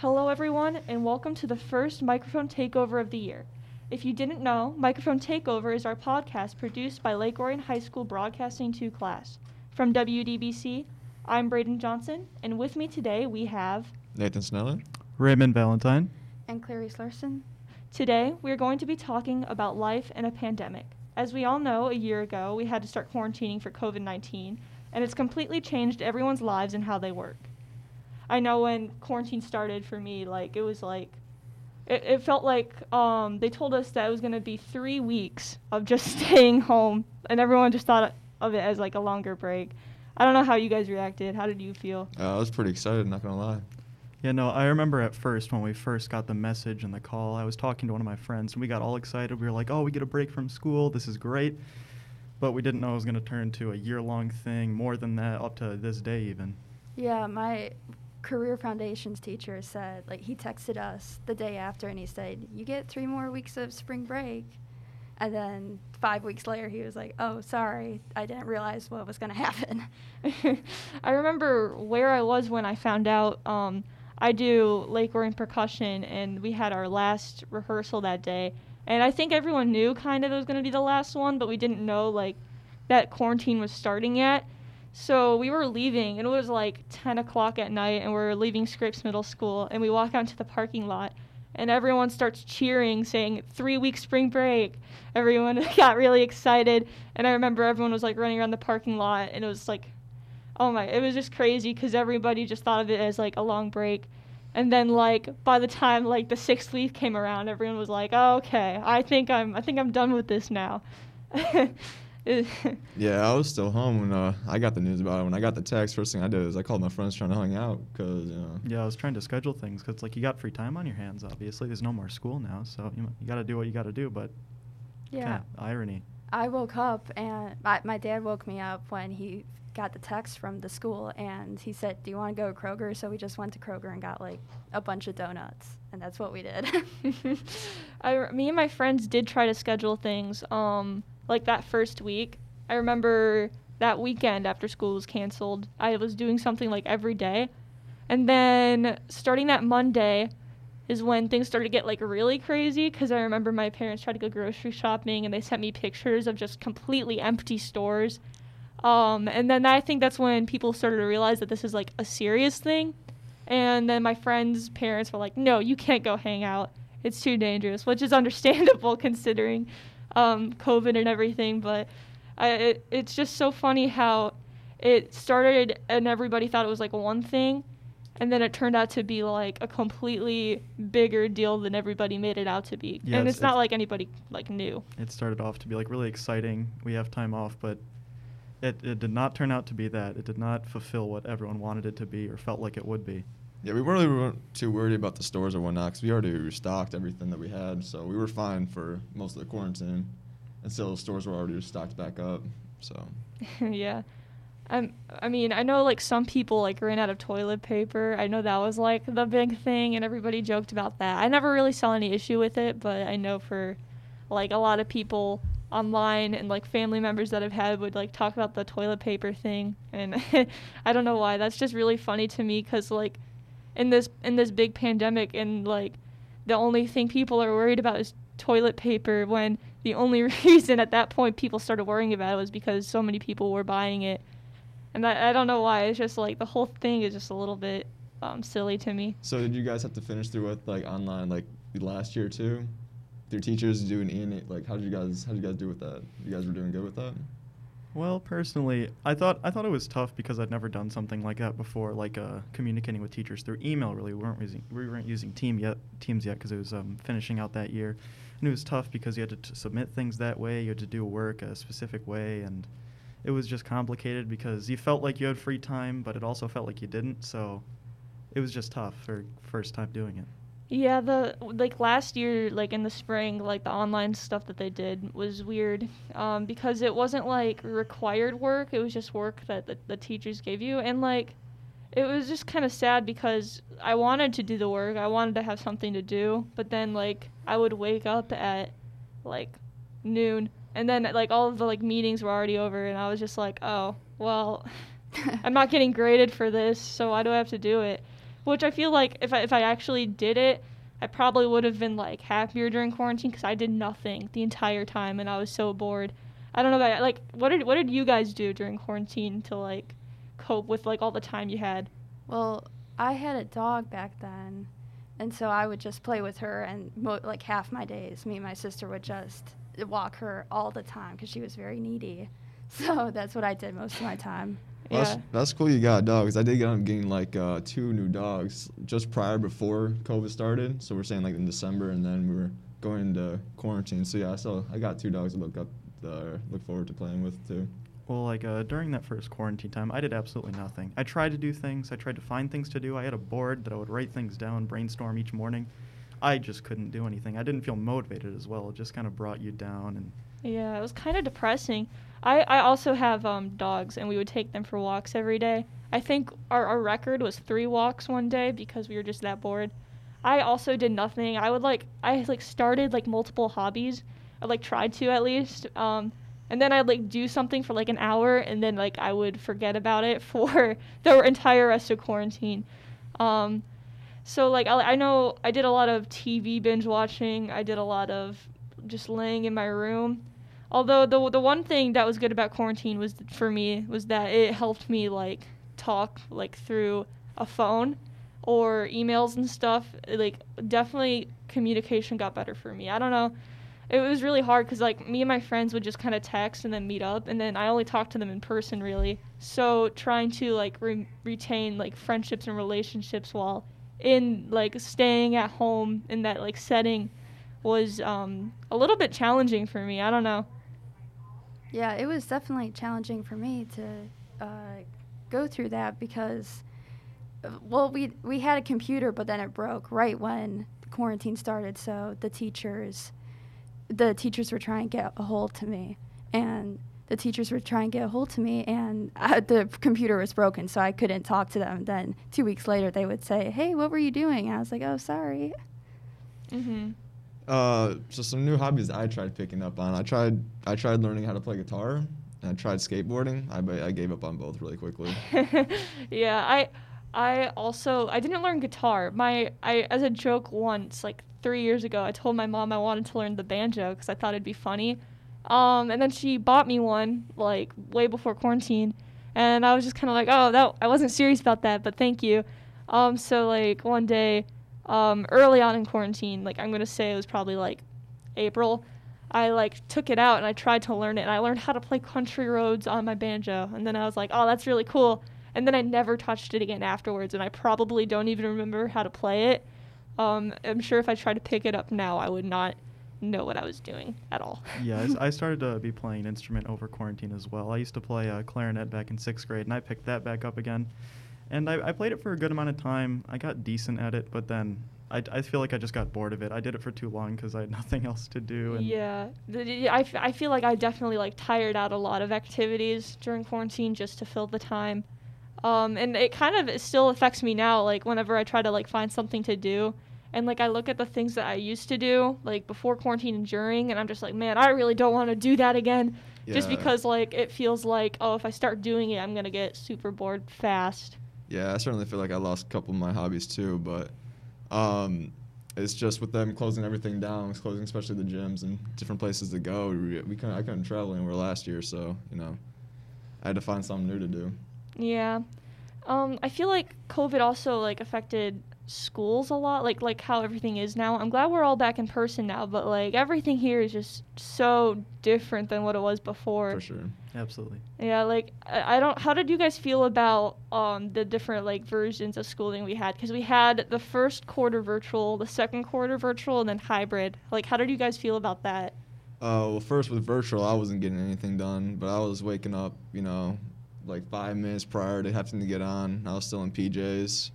Hello, everyone, and welcome to the first microphone takeover of the year. If you didn't know, Microphone Takeover is our podcast produced by Lake Orion High School Broadcasting 2 class. From WDBC, I'm Braden Johnson, and with me today we have. Nathan Snellen, Raymond Valentine. And Clarice Larson. Today, we are going to be talking about life in a pandemic. As we all know, a year ago, we had to start quarantining for COVID 19, and it's completely changed everyone's lives and how they work. I know when quarantine started for me, like, it was like, it, it felt like um, they told us that it was going to be three weeks of just staying home, and everyone just thought of it as like a longer break. I don't know how you guys reacted. How did you feel? Uh, I was pretty excited, not gonna lie. Yeah, no, I remember at first when we first got the message and the call, I was talking to one of my friends and we got all excited. We were like, oh, we get a break from school. This is great. But we didn't know it was going to turn into a year long thing, more than that, up to this day even. Yeah, my career foundations teacher said, like, he texted us the day after and he said, you get three more weeks of spring break. And then five weeks later, he was like, "Oh, sorry, I didn't realize what was going to happen." I remember where I was when I found out. Um, I do Lake Orion percussion, and we had our last rehearsal that day. And I think everyone knew kind of it was going to be the last one, but we didn't know like that quarantine was starting yet. So we were leaving, and it was like 10 o'clock at night, and we are leaving Scripps Middle School, and we walk out to the parking lot, and everyone starts cheering, saying three week spring break. Everyone got really excited, and I remember everyone was like running around the parking lot, and it was like, oh my, it was just crazy because everybody just thought of it as like a long break. And then like by the time like the sixth week came around, everyone was like, oh, okay, I think I'm I think I'm done with this now. yeah, I was still home when uh, I got the news about it. When I got the text, first thing I did is I called my friends trying to hang out because you know. Yeah, I was trying to schedule things because like you got free time on your hands. Obviously, there's no more school now, so you, you got to do what you got to do. But yeah, irony. I woke up and my, my dad woke me up when he got the text from the school and he said, "Do you want to go to Kroger?" So we just went to Kroger and got like a bunch of donuts, and that's what we did. I, me and my friends did try to schedule things. Um, like that first week, I remember that weekend after school was canceled, I was doing something like every day. And then starting that Monday is when things started to get like really crazy because I remember my parents tried to go grocery shopping and they sent me pictures of just completely empty stores. Um, and then I think that's when people started to realize that this is like a serious thing. And then my friends' parents were like, no, you can't go hang out. It's too dangerous, which is understandable considering um, COVID and everything. But I, it, it's just so funny how it started and everybody thought it was like one thing, and then it turned out to be like a completely bigger deal than everybody made it out to be. Yeah, and it's, it's, not like anybody like knew. It started off to be like really exciting. We have time off, but it, it did not turn out to be that. It did not fulfill what everyone wanted it to be or felt like it would be. Yeah, we weren't too worried about the stores or whatnot because we already restocked everything that we had, so we were fine for most of the quarantine And until the stores were already stocked back up. So. yeah. Um, I mean, I know like some people like ran out of toilet paper. I know that was like the big thing, and everybody joked about that. I never really saw any issue with it, but I know for like a lot of people online and like family members that I've had would like talk about the toilet paper thing, and I don't know why. That's just really funny to me because like in this in this big pandemic and like the only thing people are worried about is toilet paper when the only reason at that point people started worrying about it was because so many people were buying it. And I, I don't know why. It's just like the whole thing is just a little bit um, silly to me. So did you guys have to finish through with like online like last year too? Your teachers doing e like how did you guys how did you guys do with that? You guys were doing good with that? Well, personally, I thought I thought it was tough because I'd never done something like that before, like uh, communicating with teachers through email. Really, we weren't using we weren't using Team yet Teams yet because it was um, finishing out that year, and it was tough because you had to t- submit things that way. You had to do work a specific way, and it was just complicated because you felt like you had free time, but it also felt like you didn't. So it was just tough for first time doing it. Yeah, the like last year, like in the spring, like the online stuff that they did was weird um, because it wasn't like required work. It was just work that the, the teachers gave you, and like it was just kind of sad because I wanted to do the work. I wanted to have something to do, but then like I would wake up at like noon, and then like all of the like meetings were already over, and I was just like, oh well, I'm not getting graded for this, so why do I have to do it? Which I feel like if I, if I actually did it, I probably would have been like happier during quarantine because I did nothing the entire time and I was so bored. I don't know about like what did what did you guys do during quarantine to like cope with like all the time you had? Well, I had a dog back then, and so I would just play with her, and mo- like half my days, me and my sister would just walk her all the time because she was very needy. So that's what I did most of my time. Well, Yeah. That's, that's cool you got dogs. I did get up getting like uh, two new dogs just prior before COVID started. So we're saying like in December, and then we were going to quarantine. So yeah, so I got two dogs to look up, uh, look forward to playing with too. Well, like uh, during that first quarantine time, I did absolutely nothing. I tried to do things. I tried to find things to do. I had a board that I would write things down, brainstorm each morning. I just couldn't do anything. I didn't feel motivated as well. It just kind of brought you down. And Yeah, it was kind of depressing. I, I also have um, dogs, and we would take them for walks every day. I think our, our record was three walks one day because we were just that bored. I also did nothing. I would like I like started like multiple hobbies. I like tried to at least. Um, and then I'd like do something for like an hour, and then like I would forget about it for the entire rest of quarantine. Um, so like I, I know I did a lot of TV binge watching. I did a lot of just laying in my room. Although the the one thing that was good about quarantine was for me was that it helped me like talk like through a phone or emails and stuff. Like definitely communication got better for me. I don't know. It was really hard because like me and my friends would just kind of text and then meet up, and then I only talked to them in person really. So trying to like re- retain like friendships and relationships while in like staying at home in that like setting was um, a little bit challenging for me. I don't know. Yeah, it was definitely challenging for me to uh, go through that because, uh, well, we we had a computer, but then it broke right when quarantine started. So the teachers, the teachers were trying to get a hold to me, and the teachers were trying to get a hold to me, and uh, the computer was broken, so I couldn't talk to them. Then two weeks later, they would say, "Hey, what were you doing?" And I was like, "Oh, sorry." Mm-hmm. Uh, so some new hobbies I tried picking up on. I tried I tried learning how to play guitar, and I tried skateboarding. I I gave up on both really quickly. yeah, I I also I didn't learn guitar. My I as a joke once like 3 years ago, I told my mom I wanted to learn the banjo cuz I thought it'd be funny. Um and then she bought me one like way before quarantine and I was just kind of like, "Oh, that I wasn't serious about that, but thank you." Um so like one day um early on in quarantine, like I'm going to say it was probably like April, I like took it out and I tried to learn it and I learned how to play country roads on my banjo and then I was like, "Oh, that's really cool." And then I never touched it again afterwards and I probably don't even remember how to play it. Um, I'm sure if I tried to pick it up now, I would not know what I was doing at all. yeah, I started to be playing an instrument over quarantine as well. I used to play uh, clarinet back in sixth grade, and I picked that back up again. And I, I played it for a good amount of time. I got decent at it, but then I, I feel like I just got bored of it. I did it for too long because I had nothing else to do. And Yeah, I, f- I feel like I definitely like tired out a lot of activities during quarantine just to fill the time. Um, and it kind of it still affects me now. Like whenever I try to like find something to do, and like I look at the things that I used to do like before quarantine and during, and I'm just like, man, I really don't want to do that again. Just because like it feels like oh, if I start doing it, I'm gonna get super bored fast. Yeah, I certainly feel like I lost a couple of my hobbies too, but um, it's just with them closing everything down, closing especially the gyms and different places to go. We, we couldn't, I couldn't travel anywhere last year, so you know, I had to find something new to do. Yeah. Um, I feel like COVID also like affected schools a lot, like like how everything is now. I'm glad we're all back in person now, but like everything here is just so different than what it was before. For sure. absolutely. Yeah, like I, I don't. How did you guys feel about um the different like versions of schooling we had? Because we had the first quarter virtual, the second quarter virtual, and then hybrid. Like, how did you guys feel about that? Uh, well, first with virtual, I wasn't getting anything done, but I was waking up, you know, like five minutes prior to having to get on. I was still in PJs.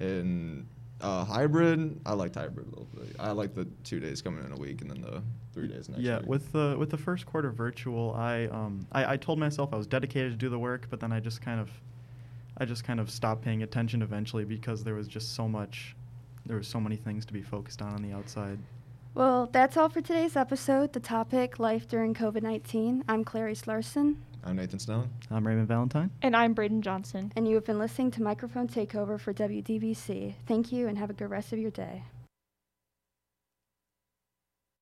And uh, hybrid, I liked hybrid a little bit. I like the two days coming in a week and then the three days next yeah, week. with the with the first quarter virtual, I um I, I told myself I was dedicated to do the work, but then I just kind of I just kind of stopped paying attention eventually because there was just so much there was so many things to be focused on on the outside. Well, that's all for today's episode. The topic Life During COVID 19. I'm Clarice Larson, I'm Nathan Stone. I'm Raymond Valentine. And I'm Braden Johnson. and you have been listening to Microphone Takeover for WDBC. Thank you and have a good rest of your day.